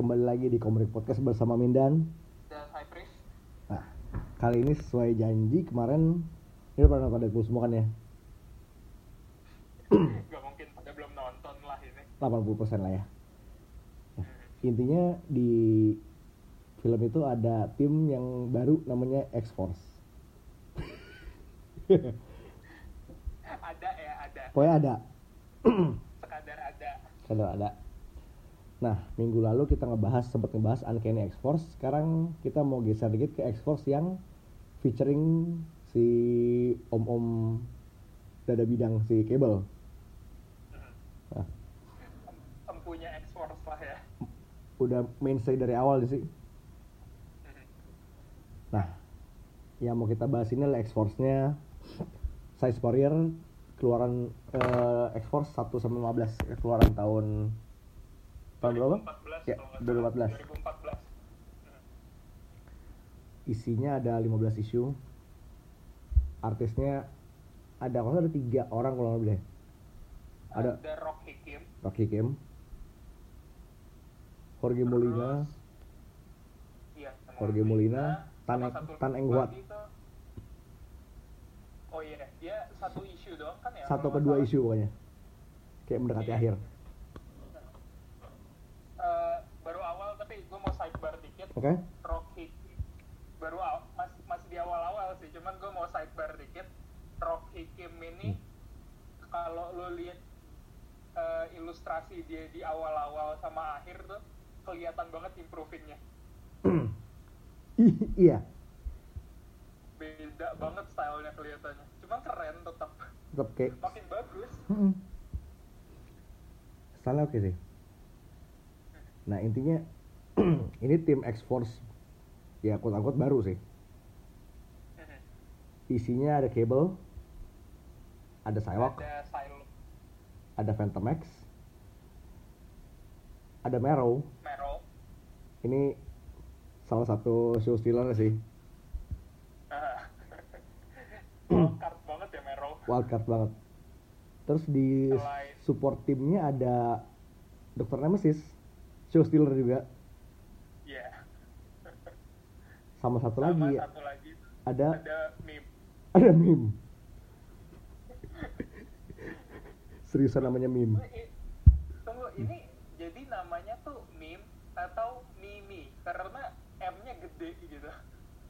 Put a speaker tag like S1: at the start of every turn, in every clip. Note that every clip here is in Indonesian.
S1: kembali lagi di Komrik Podcast bersama Mindan.
S2: dan Cypress
S1: Nah, kali ini sesuai janji kemarin ini pernah pada gue semua kan ya
S2: nggak mungkin pada belum nonton lah ini
S1: 80% lah ya. Nah, intinya di film itu ada tim yang baru namanya X Force.
S2: ada ya ada
S1: Pokoknya ada,
S2: sekadar ada
S1: ada ada. Nah, minggu lalu kita ngebahas sempat ngebahas Uncanny X Force. Sekarang kita mau geser dikit ke X Force yang featuring si om-om dada bidang si Cable. Nah,
S2: Em- empunya X-Force lah ya
S1: udah mainstay dari awal sih. Nah, yang mau kita bahas ini adalah X-Force-nya Size Warrior keluaran eh, X-Force 1 sampai 15 ya, keluaran tahun tahun berapa?
S2: 2014
S1: Ya,
S2: kalau nggak salah.
S1: 2014.
S2: 2014
S1: Isinya ada 15 isu. Artisnya ada kalau ada tiga orang kalau nggak lebih deh. Ada
S2: ada Rocky Kim
S1: Rocky Kim, Jorge Molina,
S2: terus iya sama
S1: Jorge Molina, Tan, Tan Eng Huat.
S2: oh iya dia satu isu doang kan ya
S1: Satu
S2: kalau
S1: ke dua
S2: nggak
S1: isu pokoknya. Kayak mendekati
S2: Iya.
S1: akhir.
S2: salah. Eh, baru awal tapi gue mau
S1: Oke?
S2: Rocky. Baru aw- mas, masih di awal-awal sih cuman gue mau sidebar dikit. Rocky Kim ini kalau lo lihat eh, ilustrasi dia di awal-awal sama akhir tuh kelihatan banget improvingnya
S1: iya,
S2: beda banget stylenya kelihatannya. Cuman keren tetap
S1: tetap kayak
S2: makin bagus.
S1: Mm-mm. Style oke sih. Nah intinya ini tim X Force ya quote unquote baru sih. Isinya ada Cable, ada Psylocke,
S2: ada Silo
S1: ada Phantom X, ada Marrow.
S2: Meryl
S1: Ini salah satu show stealer sih,
S2: wildcard banget ya
S1: wildcard banget. Terus di
S2: Selain-
S1: support timnya ada Dr. Nemesis, show stealer juga.
S2: Iya
S1: Sama satu
S2: sama
S1: lagi
S2: satu lagi
S1: ada
S2: ada meme
S1: ada meme. Seriusan namanya meme.
S2: I- Tunggu, ini jadi namanya tuh meme atau mimi karena M-nya gede gitu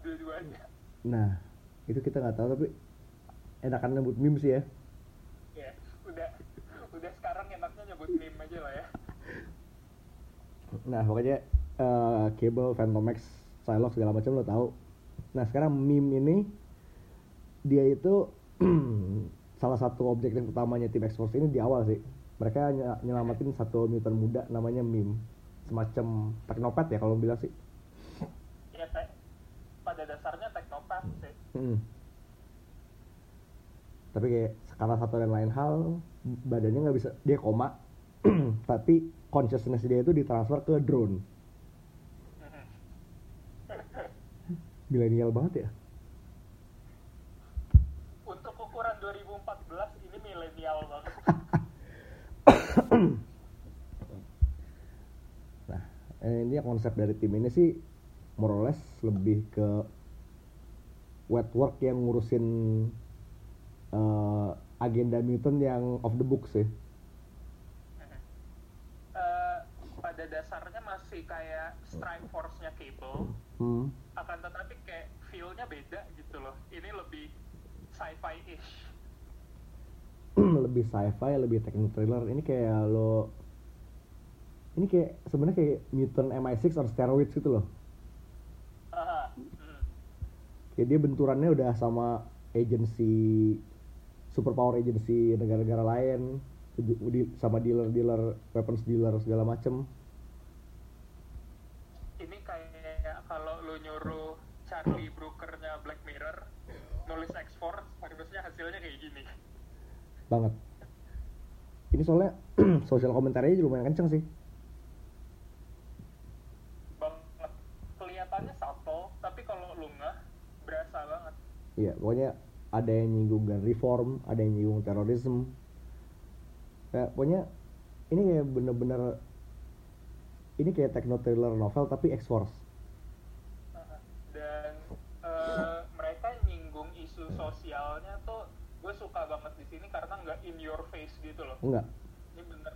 S2: dua-duanya.
S1: Nah, itu kita nggak tahu tapi enakan nyebut meme sih ya.
S2: Ya, udah udah sekarang enaknya nyebut meme aja lah ya.
S1: Nah, pokoknya eh, Cable, Phantom X, Psylocke segala macam lo tahu. Nah, sekarang meme ini dia itu salah satu objektif utamanya tim X-Force ini di awal sih. Mereka ny- nyelamatin satu mutant muda namanya Meme. Semacam teknopat ya kalau bilang sih.
S2: Ya te- pada dasarnya teknopat sih.
S1: Mm. Tapi kayak karena satu dan lain hal badannya nggak bisa dia koma tapi consciousness dia itu ditransfer ke drone milenial banget ya
S2: Untuk ukuran 2014 ini milenial banget.
S1: nah eh, ini konsep dari tim ini sih more or less lebih ke wet work yang ngurusin eh, agenda mutant yang off the book sih
S2: Eh, pada dasarnya masih kayak Strike Force-nya Cable,
S1: hmm.
S2: akan tetapi kayak feel-nya beda gitu loh. Ini lebih sci-fi-ish.
S1: lebih sci-fi, lebih techno thriller. Ini kayak lo ini kayak sebenarnya kayak mutant MI6 on steroids gitu loh.
S2: Hmm.
S1: Kayak dia benturannya udah sama agency superpower agency negara-negara lain sama dealer-dealer weapons dealer segala macem.
S2: Nyuruh Charlie Brooker-nya Black Mirror nulis X-Force harusnya hasilnya kayak gini
S1: banget. Ini soalnya sosial komentarnya lumayan kenceng sih.
S2: banget kelihatannya subtle tapi kalau lu nggak berasa banget
S1: Iya, pokoknya ada yang nyinggung gun reform, ada yang nyinggung terorisme. Ya, pokoknya ini kayak bener-bener ini kayak techno thriller novel tapi X Force
S2: dan eh, mereka nyinggung isu sosialnya tuh gue suka banget di sini karena nggak in your face gitu loh.
S1: Enggak.
S2: Ini bener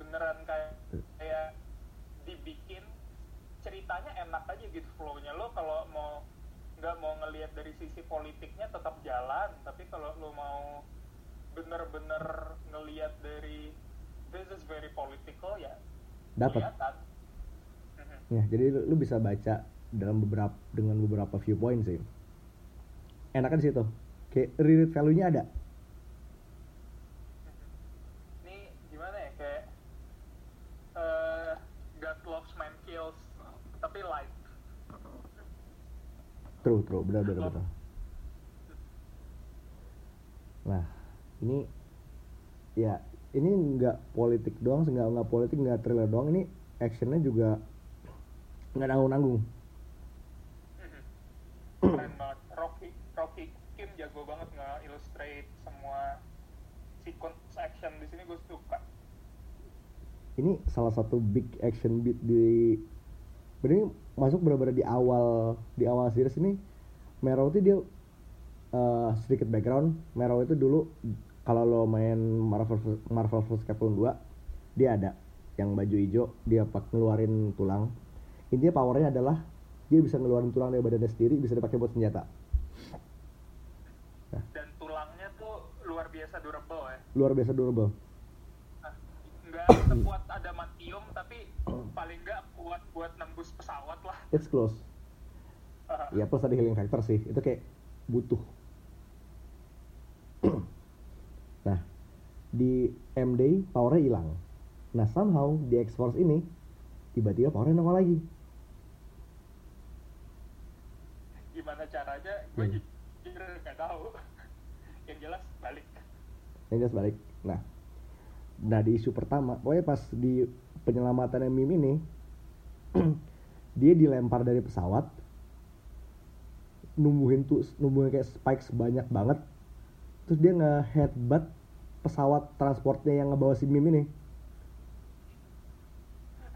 S2: beneran kayak kayak dibikin ceritanya enak aja gitu flownya. Lo kalau mau nggak mau ngelihat dari sisi politiknya tetap jalan tapi kalau lo mau bener-bener ngelihat dari this is very political ya
S1: dapat ya jadi lu, lu bisa baca dalam beberapa dengan beberapa viewpoint sih enakan di situ. Kayak reread value-nya ada.
S2: Ini gimana ya kayak eh God loves man kills tapi light.
S1: True true. Benar benar benar. Nah ini ya ini nggak politik doang nggak nggak politik nggak thriller doang. Ini actionnya juga nggak nanggung nanggung
S2: keren banget. Rocky Rocky Kim jago banget nge-illustrate semua sequence action di sini gue suka.
S1: Ini salah satu big action beat di ini masuk benar-benar di awal di awal series ini. Mero itu dia eh, sedikit background. Mero itu dulu kalau lo main Marvel Marvel vs. Capcom 2 dia ada yang baju hijau dia pak ngeluarin tulang. Intinya powernya adalah dia bisa ngeluarin tulang dari badannya sendiri bisa dipakai buat senjata
S2: dan tulangnya tuh luar biasa durable ya
S1: luar biasa durable.
S2: Nah, nggak sekuat adamantium tapi paling nggak kuat buat nembus pesawat lah.
S1: It's close.
S2: Ah,
S1: ya plus ada healing factor sih. Itu kayak butuh. Nah di MD powernya hilang. Nah somehow di X Force ini tiba-tiba powernya nongol lagi.
S2: Gimana caranya? Gue
S1: Hmm.
S2: Tahu. Yang jelas balik.
S1: Yang jelas balik. Nah nah di isu pertama pokoknya pas di penyelamatan Mim ini dia dilempar dari pesawat numbuhin tuh numbuhin kayak spike sebanyak banget terus dia nge headbutt pesawat transportnya yang ngebawa si Mim ini.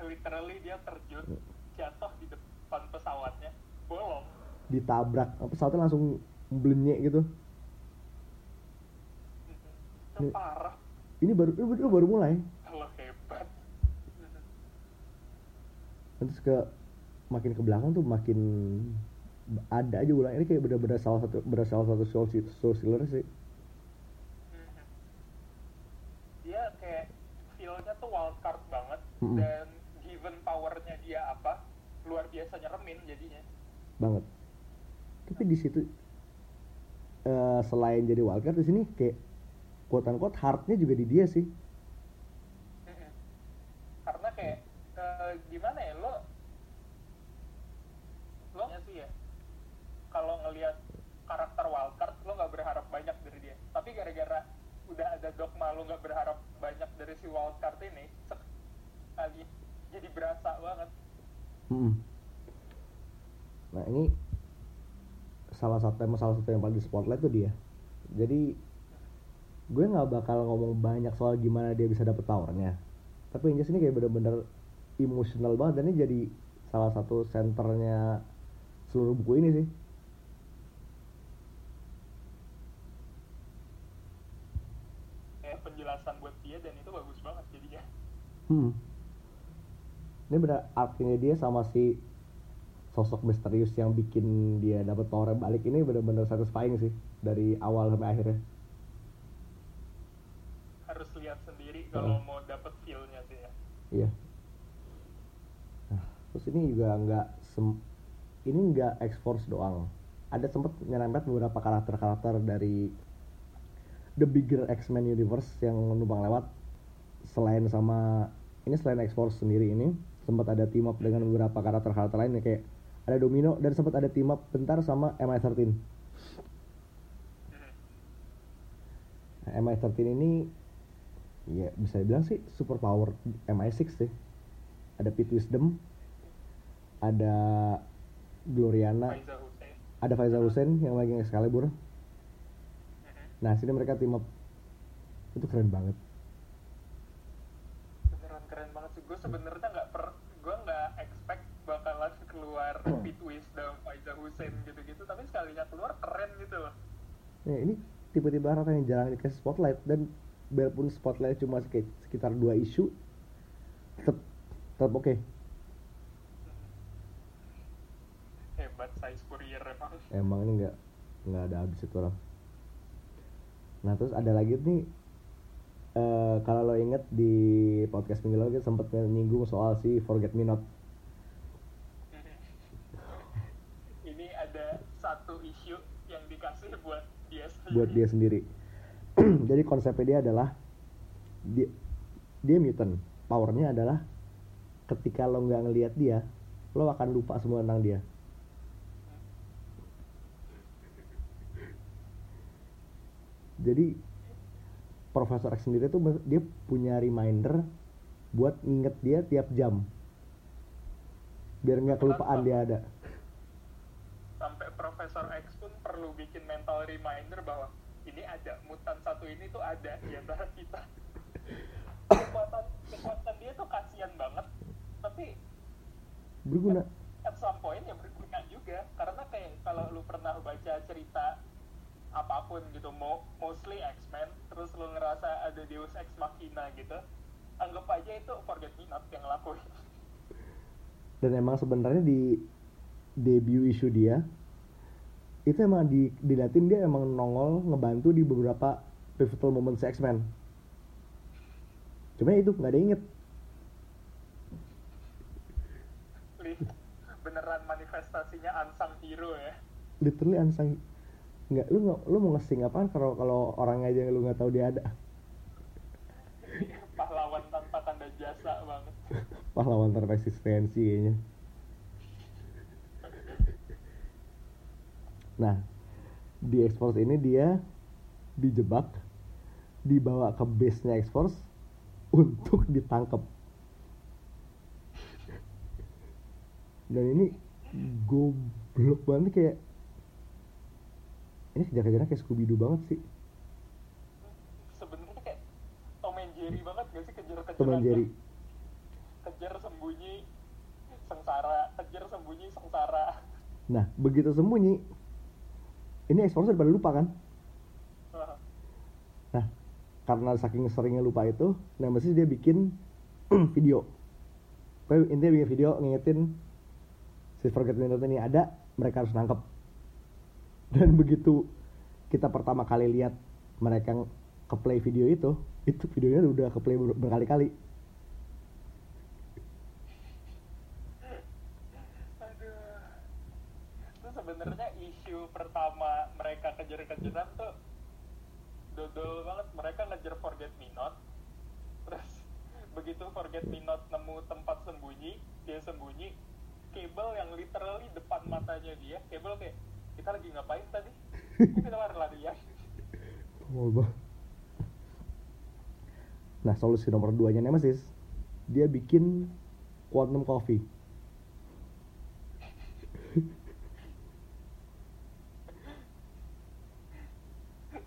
S2: Literally dia terjun jatuh di depan pesawatnya bolong.
S1: Ditabrak pesawatnya langsung blenyek gitu.
S2: Itu
S1: Ini-
S2: parah.
S1: ini baru ini baru, baru mulai?
S2: Hebat.
S1: Terus ke makin ke belakang tuh makin ada aja ulang. Ini kayak bener-bener salah satu bener salah satu soul, soul sih.
S2: Mhm. dia kayak feel-nya tuh wild card banget
S1: Mm-mm.
S2: dan given powernya dia apa luar biasa nyeremin jadinya.
S1: Banget. Tapi di situ eh, selain jadi wildcard di sini kayak quote unquote heartnya juga di dia sih.
S2: Karena kayak eh, gimana ya lo lo ya sih ya? Kalau ngelihat karakter wildcard lo nggak berharap banyak dari dia. Tapi gara-gara udah ada dogma lo nggak berharap banyak dari si wildcard ini sekali jadi berasa banget.
S1: Mm-mm. nah ini salah satu emang salah satu yang paling di spotlight tuh dia. Jadi gue nggak bakal ngomong banyak soal gimana dia bisa dapet powernya. Tapi yang jelas ini kayak bener-bener emosional banget dan ini jadi salah satu senternya seluruh buku ini sih.
S2: Kayak penjelasan buat dia dan itu bagus banget jadinya.
S1: Hmm. Ini benar artinya dia sama si sosok misterius yang bikin dia dapat power balik ini benar-benar satisfying sih dari awal sampai akhirnya.
S2: harus lihat sendiri kalau
S1: Oh.
S2: mau dapet feel-nya sih ya
S1: Iya. Nah, terus ini juga nggak sem ini nggak Force doang. Ada sempat nyerempet beberapa karakter-karakter dari the bigger X-Men universe yang numpang lewat. Selain sama ini selain X Force sendiri ini sempat ada team up dengan beberapa karakter-karakter lain ya kayak ada Domino dan sempat ada team up bentar sama MI13.
S2: Mhm.
S1: Nah, MI13 ini ya bisa dibilang sih super power MI6 sih. Ada Pete Wisdom, ada Gloriana,
S2: Faiza
S1: ada Faiza Hussein yang lagi Excalibur.
S2: Mhm.
S1: Nah, sini mereka team up. Itu keren banget.
S2: beneran keren banget sih gue per keluar Pete Wisdom, Faiza Hussein gitu-gitu tapi sekalinya keluar keren gitu. Loh
S1: Nah, ini tiba-tiba rata yang jarang dikasih spotlight dan biarpun spotlight cuma seki- sekitar dua isu tetap tetap oke.
S2: Hebat size courier emang.
S1: Emang ini nggak nggak ada habis itu orang. Nah terus ada lagi nih eh kalau lo inget di podcast minggu lalu kita sempat menyinggung soal si Forget Me Not
S2: ini ada satu isu yang dikasih buat dia sendiri.
S1: buat dia sendiri. Jadi konsepnya dia adalah dia dia mutant. Powernya adalah ketika lo nggak ngelihat dia lo akan lupa semua tentang dia. Jadi Profesor X sendiri tuh dia punya reminder buat nginget dia tiap jam. Biar nggak kelupaan dia ada
S2: sampai Profesor X pun perlu bikin mental reminder bahwa ini ada mutan satu ini tuh ada di antara kita. Kekuatan kekuatan dia tuh kasihan banget. Tapi
S1: berguna.
S2: At some point ya berguna juga. Karena kayak kalau lu pernah baca cerita apa pun gitu mo mostly X-Men terus lu ngerasa ada Deus Ex Machina gitu anggap aja itu Forget Me Not yang ngelakuin
S1: dan emang sebenarnya di debut isu dia itu emang di dia emang nongol ngebantu di beberapa pivotal moments X-Men. Cuma itu nggak ada inget.
S2: Beneran manifestasinya unsung hero ya?
S1: Literally unsung nggak lu nggak lu mau ngesing apaan kalau kalau orang aja yang lu nggak tahu dia ada?
S2: Pahlawan tanpa tanda jasa banget.
S1: Pahlawan tanpa eksistensi kayaknya nah di X-Force ini dia dijebak dibawa ke base-nya X-Force untuk ditangkap dan ini goblok banget kayak ini kejar-kejaran kayak Scooby Doo banget sih.
S2: Sebenarnya kayak Tom and Jerry banget gak sih? Kejar-kejaran
S1: Tom and Jerry.
S2: Kejar sembunyi sengsara kejar sembunyi sengsara.
S1: Nah begitu sembunyi ini udah pada lupa kan Nah, karena saking seringnya lupa itu, Nemesis dia bikin video. Pokoknya intinya bikin video ngingetin si Forget Me Not ini ada, mereka harus nangkep. Dan begitu kita pertama kali lihat mereka ke play video itu, itu videonya udah ke play ber- berkali-kali.
S2: aduh itu sebenarnya isu pertama mereka kejar-kejaran tuh dodol banget. Mereka ngejar Forget Me Not. Terus begitu Forget Me Not nemu tempat sembunyi dia sembunyi kabel yang literally depan matanya dia kabel kayak kita lagi ngapain tadi? Kok kita lari-larian
S1: Oh, bah. Nah, solusi nomor 2 nya Nemesis, dia bikin quantum coffee.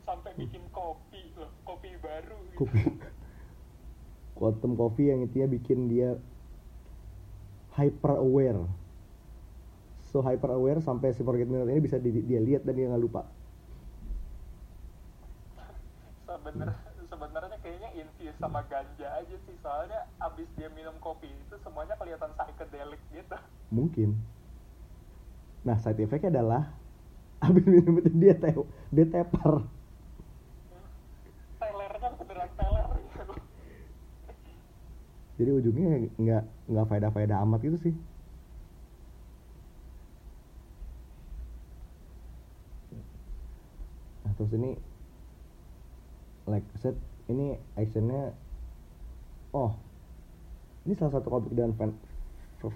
S2: sampai bikin kopi loh kopi
S1: Kopi. Quantum coffee yang intinya bikin dia hyper aware. So hyper aware sampai si Forget Me Not ini bisa di- dia lihat dan dia nggak lupa.
S2: sebener sebenarnya kayaknya infuse sama ganja aja sih soalnya abis dia minum kopi itu semuanya kelihatan psychedelic gitu
S1: Mungkin. Nah, side effect adalah abis minum itu dia teo, dia tepar.
S2: telernya beneran teler gitu
S1: Jadi ujungnya nggak nggak faedah-faedah amat gitu sih. Nah, terus ini like said ini actionnya oh ini salah satu komik dan fan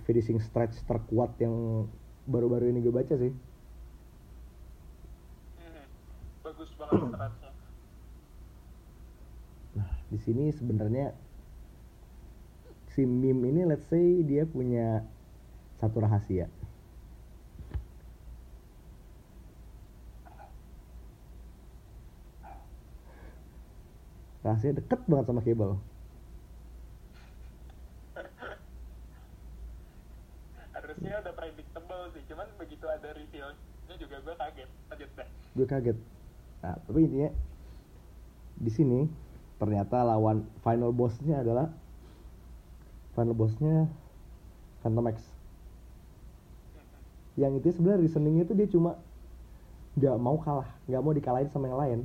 S1: finishing stretch terkuat yang baru-baru ini gue baca sih
S2: Mhm. bagus banget stratnya
S1: Nah, di sini sebenarnya si Mim ini let's say dia punya satu rahasia. Rahasia deket banget sama Cable.
S2: harusnya udah predictable juga gue kaget lanjut deh
S1: gue kaget nah tapi intinya di sini ternyata lawan final bossnya adalah final bossnya Phantom X. Yang itu sebenarnya reasoningnya itu dia cuma nggak mau kalah nggak mau dikalahin sama yang lain.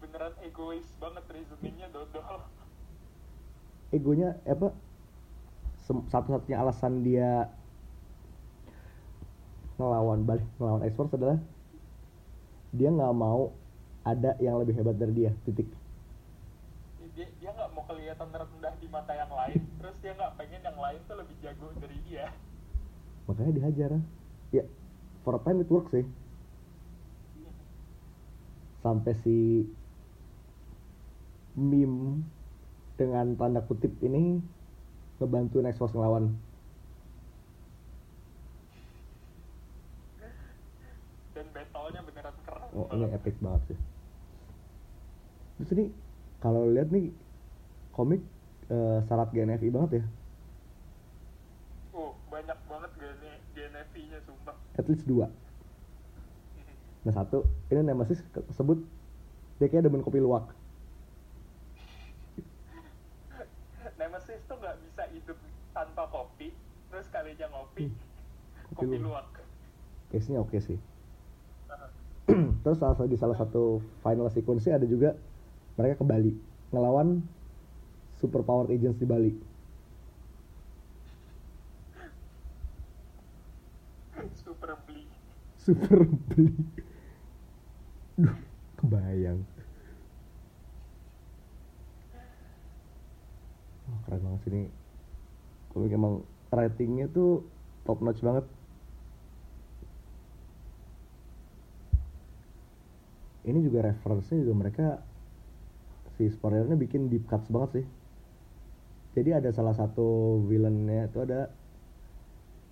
S2: Beneran egois banget reasoningnya dodol.
S1: Egonya apa satu-satunya alasan dia ngelawan balik ngelawan X-Force adalah dia nggak mau ada yang lebih hebat dari dia titik
S2: dia dia nggak mau kelihatan rendah di mata yang lain terus dia nggak pengen yang lain tuh lebih jago dari dia.
S1: Makanya dihajar ya for a time it works sih. Sampai si meme dengan tanda kutip ini ngebantu Nexus ngelawan.
S2: Dan battle-nya beneran keren
S1: oh ini epic banget sih. Terus ini kalau lihat nih komik eh, syarat GNFI banget ya?
S2: Oh banyak banget gini GNFI-nya sumpah.
S1: At least dua. Nah satu ini Nemesis sebut dia kayak demen kopi luwak.
S2: Nemesis tuh nggak bisa hidup tanpa kopi terus kalinya ngopi
S1: Hmm,
S2: kopi
S1: luwak.
S2: luwak.
S1: Case-nya oke sih.
S2: Ah,
S1: terus salah di salah satu final sequence ada juga mereka ke Bali. Ngelawan super powered agents di Bali.
S2: Super beli
S1: super beli duh kebayang. Wah, keren banget sih ini. Komik emang ratingnya tuh top notch banget. Ini juga reference-nya juga mereka si spoilernya bikin deep cuts banget sih. Jadi ada salah satu villainnya itu ada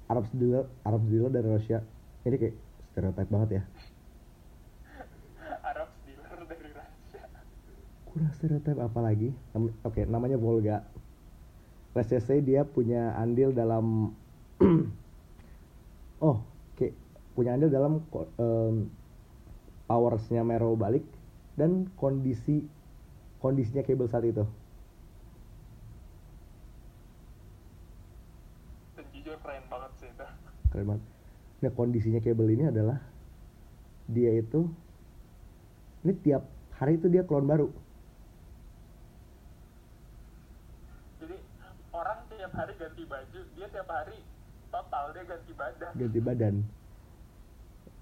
S1: Arab dealer Arab dealer dari Rusia. Ini kayak stereotype banget ya.
S2: Arab dealer dari Rusia.
S1: Kurang stereotype apa lagi? Nam- oke namanya Volga. Let's just say dia punya andil dalam oh oke. Punya andil dalam em, powersnya Mero balik dan kondisi kondisinya kabel saat itu?
S2: Dan jujur keren banget sih itu.
S1: Keren banget. Nah kondisinya kabel ini adalah dia itu ini tiap hari itu dia klon baru.
S2: Jadi orang tiap hari ganti baju dia tiap hari total dia ganti badan.
S1: Ganti badan.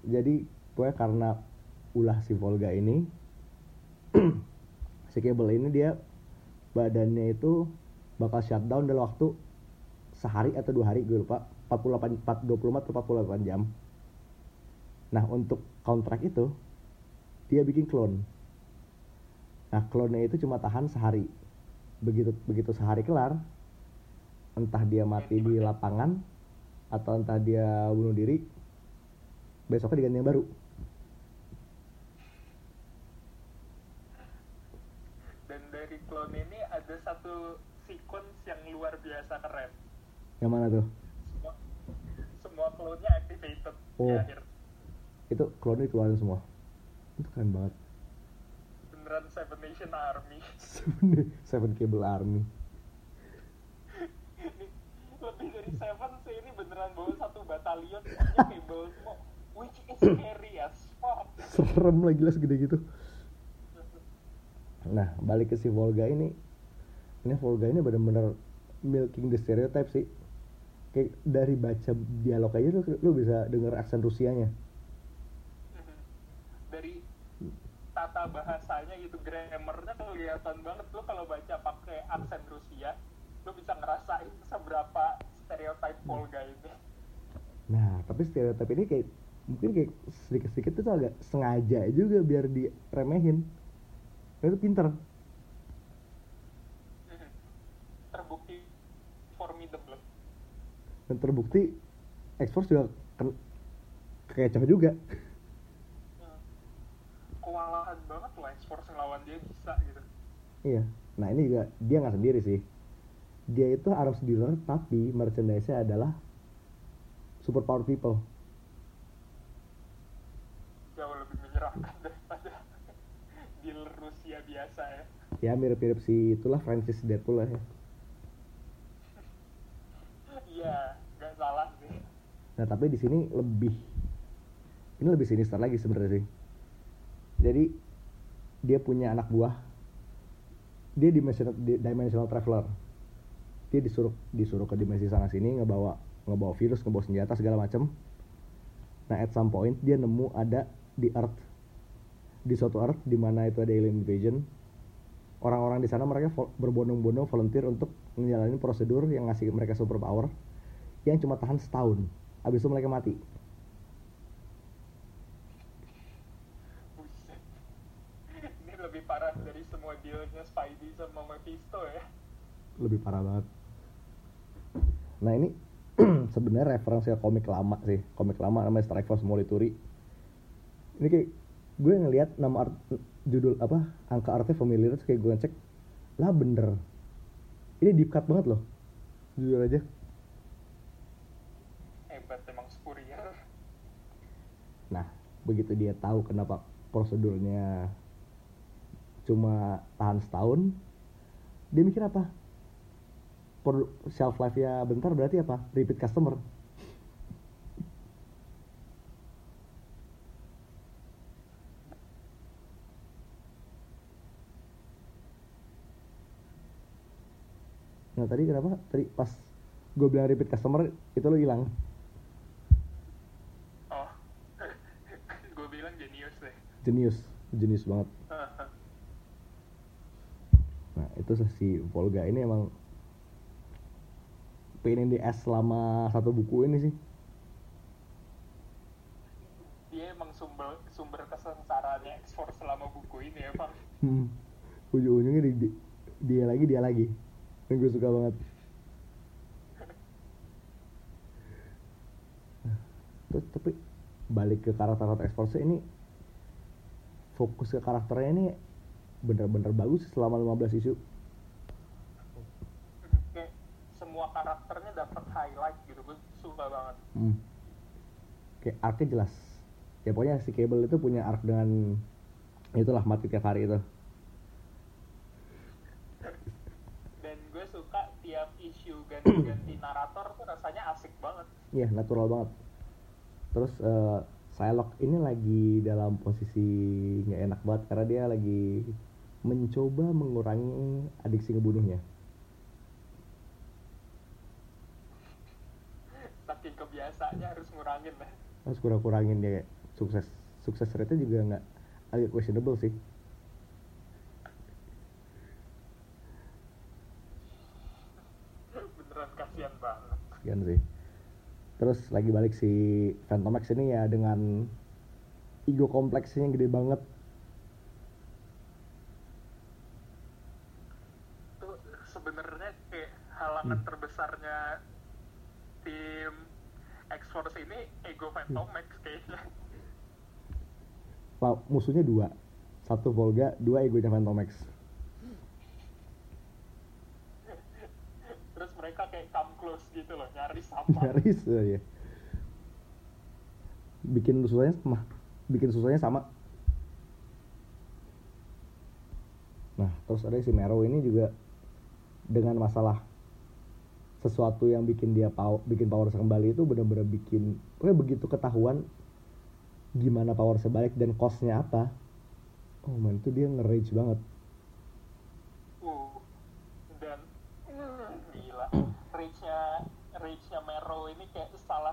S1: Jadi pokoknya karena ulah si Volga ini si kabel ini dia badannya itu bakal shutdown dalam waktu sehari atau dua hari gue lupa. 48 4, 24 atau 48 jam. Nah untuk kontrak itu dia bikin clone. Nah clone itu cuma tahan sehari. Begitu begitu sehari kelar entah dia mati di lapangan atau entah dia bunuh diri besoknya diganti yang baru
S2: dan dari clone ini ada satu sequence yang biasa keren
S1: yang mana tuh?
S2: Semua semua clone-nya activated di
S1: Oh.
S2: akhir.
S1: Itu clone dikeluarin semua? Itu keren banget.
S2: Beneran Seven Nation Army.
S1: Seven, Seven Cable Army.
S2: Ini lebih dari Seven sih ini beneran bawa satu batalion cable semua which is scary as fuck.
S1: Serem lah gila segede gitu. Nah balik ke si Volga ini. Ini Volga ini bener-bener milking the stereotype sih. Kayak dari baca dialog aja lu, lu bisa denger aksen Rusianya.
S2: Dari tata bahasanya gitu grammarnya kelihatan banget. Lo kalau baca pakai aksen Rusia lo bisa ngerasain seberapa stereotype Volga ini.
S1: Nah tapi stereotype ini kayak mungkin kayak sedikit-sedikit tuh agak sengaja juga biar diremehin. Nah, itu pinter dan terbukti ekspor juga ke kecoh juga.
S2: Kewalahan banget lah ekspor lawan dia bisa gitu.
S1: Iya. Nah ini juga dia nggak sendiri sih. Dia itu arms dealer tapi merchandise-nya adalah super power people.
S2: Jauh lebih menyeramkan daripada dealer Rusia biasa ya.
S1: Ya mirip-mirip si itulah Francis Deadpool lah ya. Nah tapi di sini lebih ini lebih sinister lagi sebenarnya sih. Jadi dia punya anak buah. Dia dimensional, di- dimensional traveler. Dia disuruh disuruh ke dimensi sana sini ngebawa ngebawa virus ngebawa senjata segala macem. Nah at some point dia nemu ada di earth. Di suatu earth di mana itu ada alien invasion. Orang-orang di sana mereka berbondong-bondong volunteer untuk menjalani prosedur yang ngasih mereka superpower yang cuma tahan setahun habis itu mereka mati.
S2: Buset ini lebih parah dari semua dealnya Spidey sama Mephisto ya.
S1: Lebih parah banget. Nah ini sebenarnya referensi ke komik lama sih. Komik lama namanya Strike Force Morituri ini kayak gue ngelihat nama art, judul apa angka artnya familiar terus kayak gue ngecek lah bener. Ini deep cut banget loh. Jujur aja
S2: hebat emang Spurrier
S1: nah begitu dia tahu kenapa prosedurnya cuma tahan setahun dia mikir apa? Produ- shelf life ya bentar berarti apa? Repeat customer. Nah tadi kenapa? Tadi pas gue bilang repeat customer itu lo hilang
S2: oh gue bilang jenius
S1: jenius banget. Nah itu sih si Volga ini emang in the ass selama satu buku ini sih.
S2: Dia emang sumber sumber kesengsaraannya X-Force selama buku ini emang.
S1: Hmm. ujung-ujungnya di, di- dia lagi dia lagi. Yang gue suka banget. Terus tapi balik ke karakter X-Force ini fokus ke karakternya ini bener-bener bagus selama 15 isu
S2: kayak semua karakternya dapat highlight gitu gue suka banget
S1: Hmm. Kayak arc jelas. Ya pokoknya si Cable itu punya arc dengan itulah mati tiap hari itu.
S2: dan gue suka tiap isu ganti-ganti narator tuh rasanya asik banget
S1: Iya, natural banget. Terus eh Psylocke ini lagi dalam posisi nggak enak banget karena dia lagi mencoba mengurangi adiksi ngebunuhnya.
S2: saking kebiasaannya harus ngurangin lah
S1: Harus kurang-kurangin dia kayak sukses sukses rate-nya juga nggak agak questionable sih.
S2: beneran kasihan banget
S1: Sekian sih. Terus lagi balik si Phantom X ini ya dengan ego kompleksnya yang gede banget.
S2: tuh sebenarnya kayak halangan
S1: Hmm.
S2: terbesarnya tim X-Force ini ego Phantom Max kayaknya
S1: Lah, musuhnya dua. Satu Volga, dua egonya Phantom X.
S2: terus mereka kayak come nyaris sama
S1: Nyaris aja. Bikin susahnya sama. Bikin susahnya sama. Nah, terus ada si Mero ini juga dengan masalah sesuatu yang bikin dia pow bikin power kembali itu benar-benar bikin pokoknya begitu ketahuan gimana power sebalik dan costnya apa oh man itu dia nge-rage banget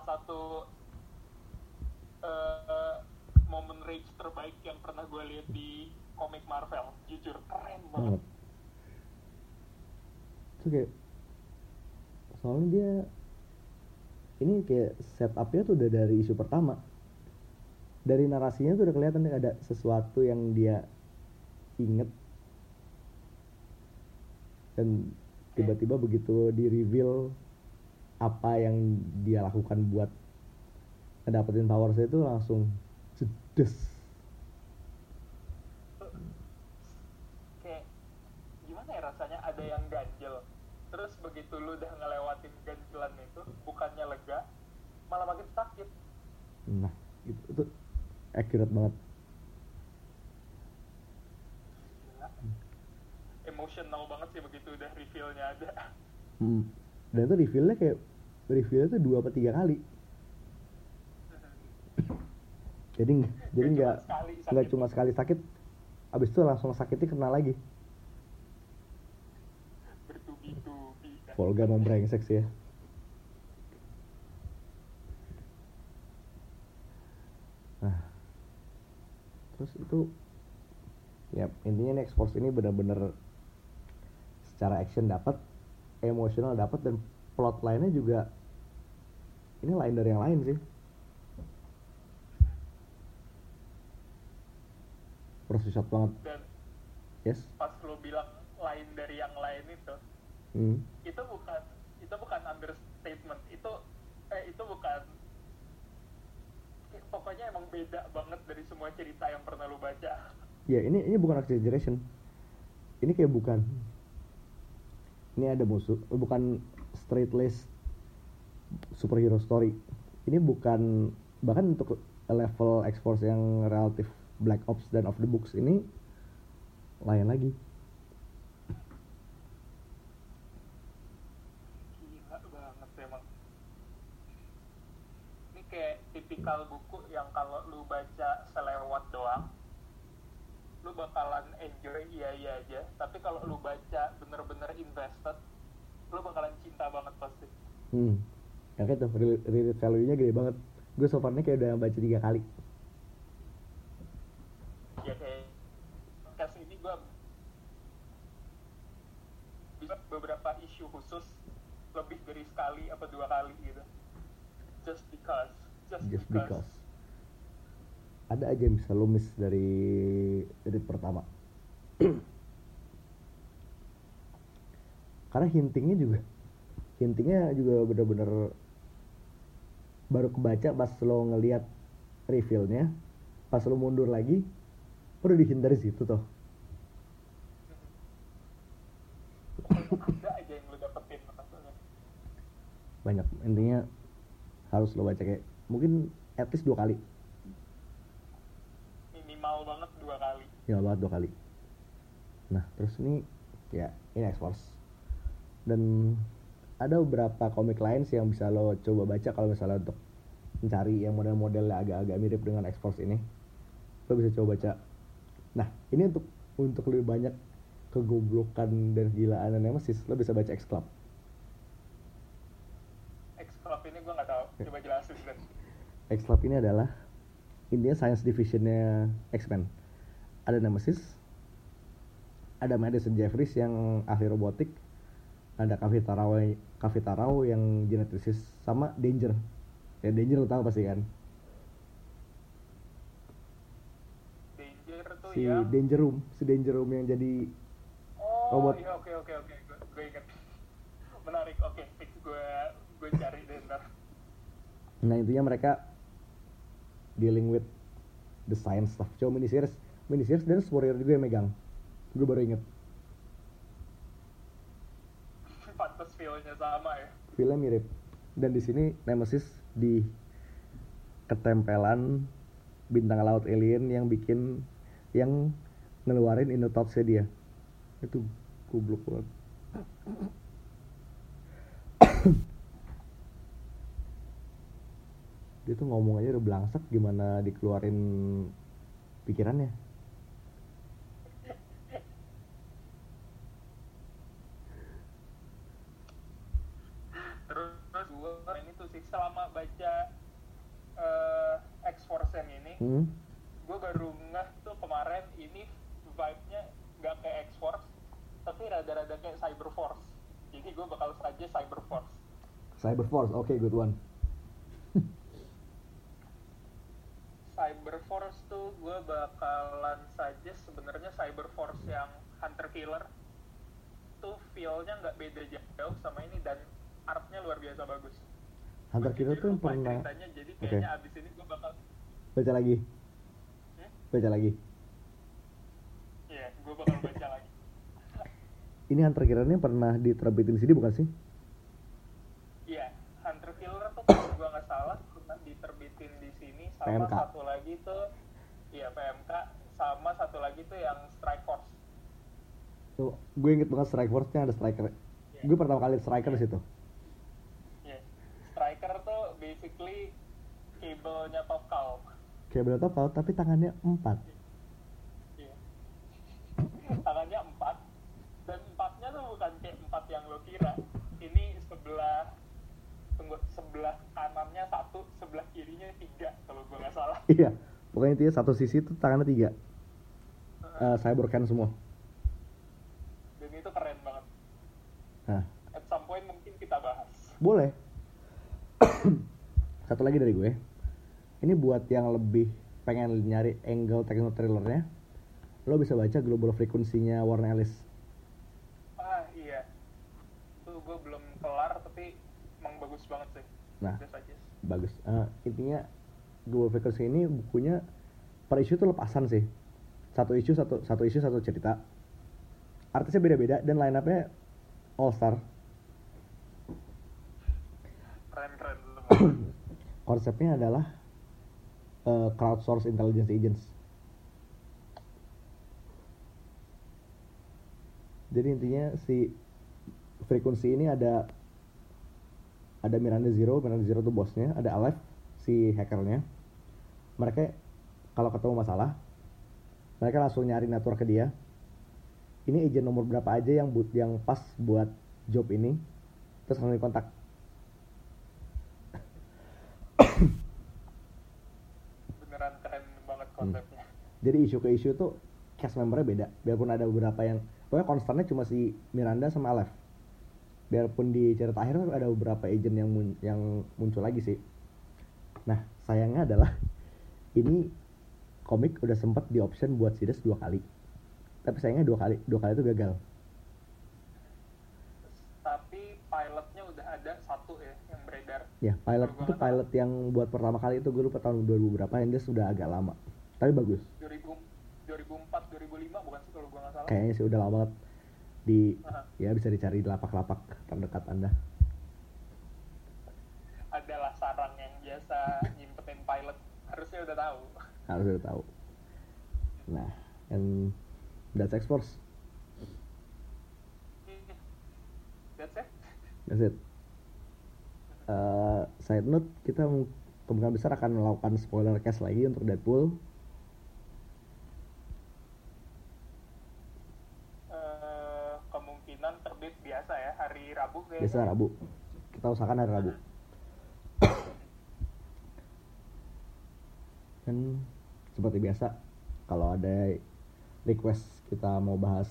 S2: salah satu eh, momen rage terbaik yang pernah gue lihat di komik Marvel. Jujur keren banget.
S1: Banget itu kayak soalnya dia ini kayak setupnya tuh udah dari isu pertama. Dari narasinya tuh udah kelihatan ada sesuatu yang dia inget. Dan tiba-tiba begitu di reveal apa yang dia lakukan buat ngedapetin power saya itu langsung jedes.
S2: Kayak gimana ya rasanya? Ada yang ganjel. Terus begitu lu udah ngelewatin ganjelan itu bukannya lega malah makin sakit.
S1: Nah itu, itu accurate banget.
S2: Gila. sih begitu udah reveal-nya ada.
S1: Hmm. Dan itu reveal-nya kayak reveal-nya tuh dua atau tiga kali. Jadi nggak- jadi nggak nggak cuma sekali sakit, abis itu langsung sakitnya kena lagi. Volga emang brengsek sih ya. Nah, terus itu ya intinya nih X-Force ini benar-benar secara action dapat, emosional dapat dan plot lainnya juga ini lain dari yang lain sih. Proses shot banget,
S2: dan
S1: yes.
S2: pas lo bilang lain dari yang lain itu
S1: Hmm.
S2: itu bukan itu bukan understatement itu eh itu bukan pokoknya emang beda banget dari semua cerita yang pernah lo baca
S1: Ya ini ini bukan exaggeration. Ini kayak bukan. Ini ada musuh, bukan straight laced superhero story. Ini bukan bahkan untuk level X-Force yang relatif Black Ops dan of the books ini lain lagi.
S2: tipikal buku yang kalau lu baca selewat doang lu bakalan enjoy iya iya aja tapi kalau lu baca bener-bener invested lu bakalan cinta banget pasti
S1: Hmm. Yang kayak tuh re- read value-nya gede banget. Gue so far kayak udah baca tiga kali.
S2: ya kayak podcast ini gua bisa beberapa isu khusus lebih dari sekali apa dua kali gitu just because just,
S1: Just
S2: because,
S1: because. Ada aja yang bisa lu miss dari read pertama. Karena hintingnya juga hintingnya juga bener-bener baru kebaca pas lo ngeliat reveal-nya pas lo mundur lagi udah dihindari situ toh. Banyak. Intinya harus lo baca kayak mungkin at least dua kali.
S2: Minimal banget dua kali.
S1: Ya banget dua kali. Nah terus ini ya ini X-Force. Dan ada beberapa komik lain sih yang bisa lo coba baca kalau misalnya untuk mencari yang model-modelnya agak-agak mirip dengan X-Force ini. Lo bisa coba baca. Nah ini untuk untuk lebih banyak kegoblokan dan gilaan Nemesis lo bisa baca X Club
S2: X Club ini gua nggak tahu. Coba jelasin
S1: X Club ini adalah intinya science divisionnya X-Men. Ada Nemesis, ada Madison Jeffries yang ahli robotik, ada Kavitarao, Kavitarao yang geneticist, sama Danger. Ya Danger lo tau pasti kan?
S2: Danger tuh
S1: Si
S2: yang
S1: Danger Room, si Danger Room yang jadi
S2: oh
S1: robot.
S2: iya oke oke oke gue gue inget menarik oke fix gue gue cari deh ntar
S1: Nah intinya mereka dealing with the science stuff. Coba mini series, mini series dan Warrior juga yang megang. Gue baru inget.
S2: Feel-nya sama ya
S1: Filmnya mirip. Dan di sini Nemesis di ketempelan bintang laut alien yang bikin yang ngeluarin inner dia. Itu goblok banget. Dia tuh ngomong aja udah belangsak gimana dikeluarin pikirannya.
S2: terus gue ini tuh sih selama baca eh, X-Force yang ini
S1: Hmm?
S2: gue baru ngeh tuh kemarin ini vibe-nya nggak kayak X-Force tapi rada-rada kayak Cyberforce jadi gue bakal saja Cyberforce
S1: Cyberforce, oke good one.
S2: Cyberforce tuh gue bakalan saja sebenarnya Cyberforce yang Hunter Killer tuh feel-nya nggak beda jauh sama ini dan artnya luar biasa bagus.
S1: Hunter
S2: jadi
S1: tuh
S2: lupa
S1: pernah
S2: ceritanya, jadi
S1: Oke.
S2: kayaknya abis ini gue bakal
S1: baca lagi,
S2: Hmm?
S1: baca lagi.
S2: Iya, gue bakal baca lagi.
S1: Ini Hunter Killer ini pernah diterbitin di sini bukan sih?
S2: Iya, Hunter Killer tuh kalau gue nggak salah pernah diterbitin di sini sama
S1: PMK.
S2: satu lagi tuh iya PMK sama satu lagi tuh yang Strike Force.
S1: tuh gue inget banget strike force-nya ada striker
S2: Iya.
S1: gue pertama kali striker di situ
S2: Iya. Striker tuh basically cable-nya top cow.
S1: bener tau tapi tangannya empat
S2: Iya. Tangannya empat dan empatnya tuh bukan kayak empat yang lo kira. Ini sebelah tunggu sebelah kanannya satu, sebelah kirinya tiga kalau gue nggak salah.
S1: iya pokoknya intinya satu sisi tuh tangannya tiga Eh cybercan semua
S2: Dan itu keren banget.
S1: nah
S2: At some point mungkin kita bahas.
S1: boleh satu lagi dari gue ini buat yang lebih pengen nyari angle techno thrillernya lo bisa baca global frekuensinya Warren Ellis
S2: Ah iya. Tuh gue belum kelar tapi emang bagus banget sih.
S1: Nah. Bagus Eh, intinya global frequency ini bukunya per isu tuh lepasan sih satu isu satu satu isu satu cerita artisnya beda-beda dan line up-nya all star
S2: Keren keren
S1: konsepnya adalah eh, crowdsource intelligence agents jadi intinya si frekuensi ini ada ada Miranda Zero, Miranda Zero itu bosnya, ada Aleph si hackernya. Mereka kalau ketemu masalah, mereka langsung nyari network ke dia. Ini agent nomor berapa aja yang but yang pas buat job ini, terus langsung dikontak.
S2: Beneran keren banget konsepnya.
S1: Jadi isu ke isu tuh cast membernya beda. Biarpun ada beberapa yang pokoknya konstannya cuma si Miranda sama Aleph. Biarpun di cerita akhir ada beberapa agent yang mun- yang muncul lagi sih. Nah, sayangnya adalah ini komik udah sempet di option buat series dua kali. Tapi sayangnya dua kali dua kali itu gagal.
S2: Tapi pilotnya udah ada satu ya yang beredar.
S1: Ya, pilot itu pilot yang buat pertama kali itu gue lupa tahun 2000 berapa yang dia sudah agak lama. Tapi bagus.
S2: 2000 2004 2005 bukan sih kalau gua nggak salah.
S1: Kayaknya sih udah lama banget di
S2: Aha.
S1: ya bisa dicari di lapak-lapak terdekat Anda.
S2: Adalah saran yang biasa nyimpetin pilot harusnya udah tahu.
S1: harus udah tahu nah and that's X Force
S2: That's it.
S1: that's it Eh, side note kita mu- kemungkinan besar akan melakukan spoiler cast lagi untuk Deadpool
S2: Eh, kemungkinan terbit biasa ya hari Rabu kayaknya.
S1: biasa Rabu. Kita usahakan hari Rabu. Dan seperti biasa kalau ada request kita mau bahas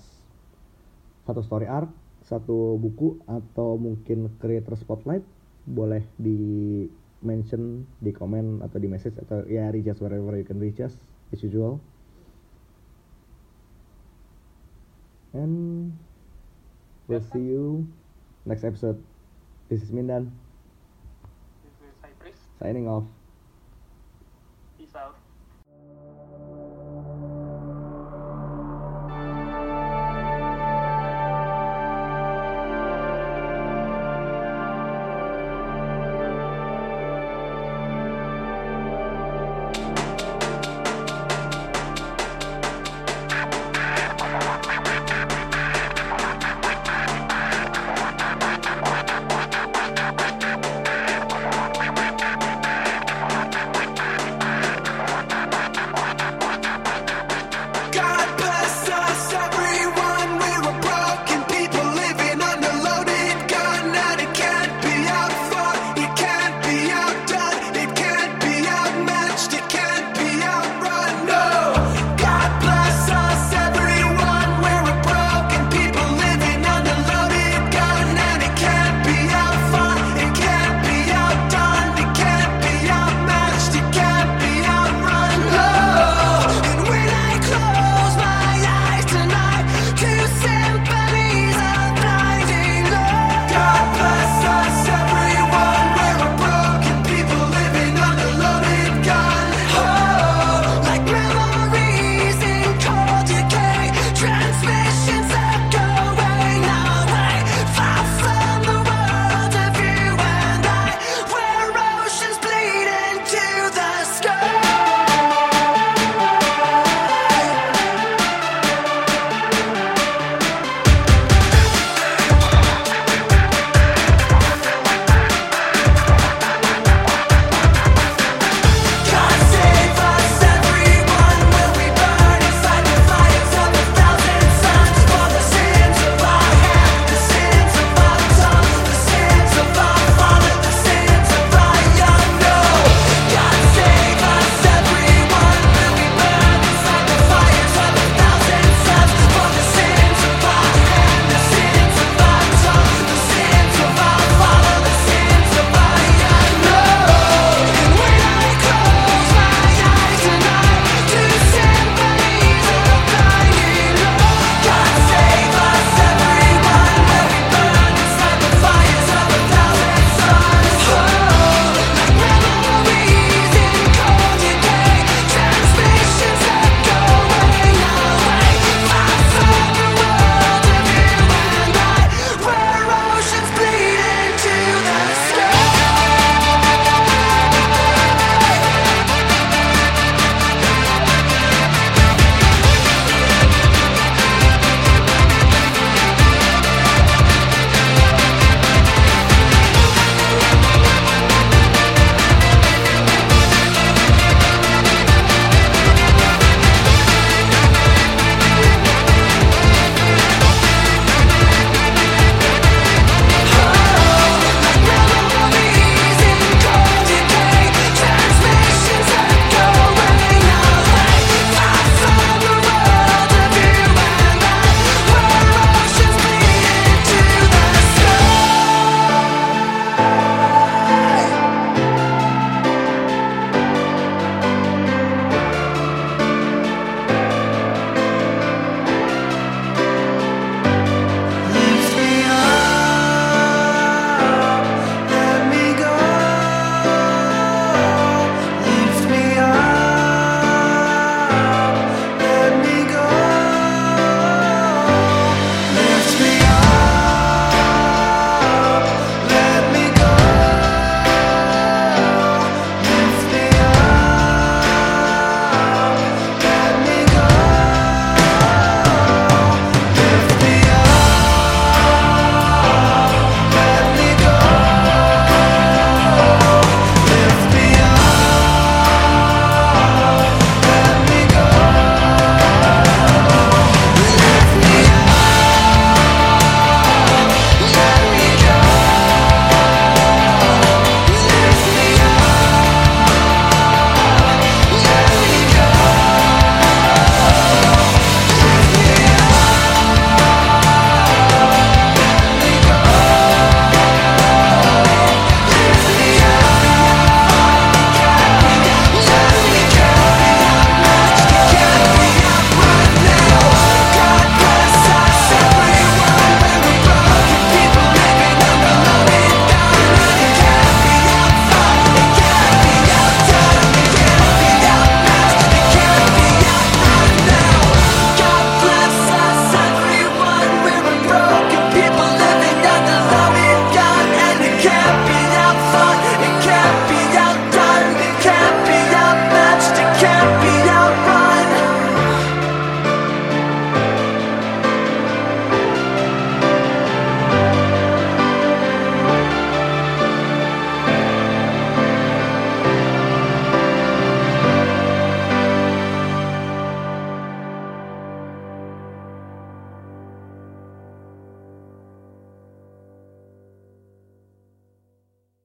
S1: satu story arc satu buku atau mungkin creator spotlight boleh di mention di komen atau di message atau ya reach us wherever you can reach us as usual. And we'll see you next episode. This is Mindan.
S2: This is Cypress.
S1: signing off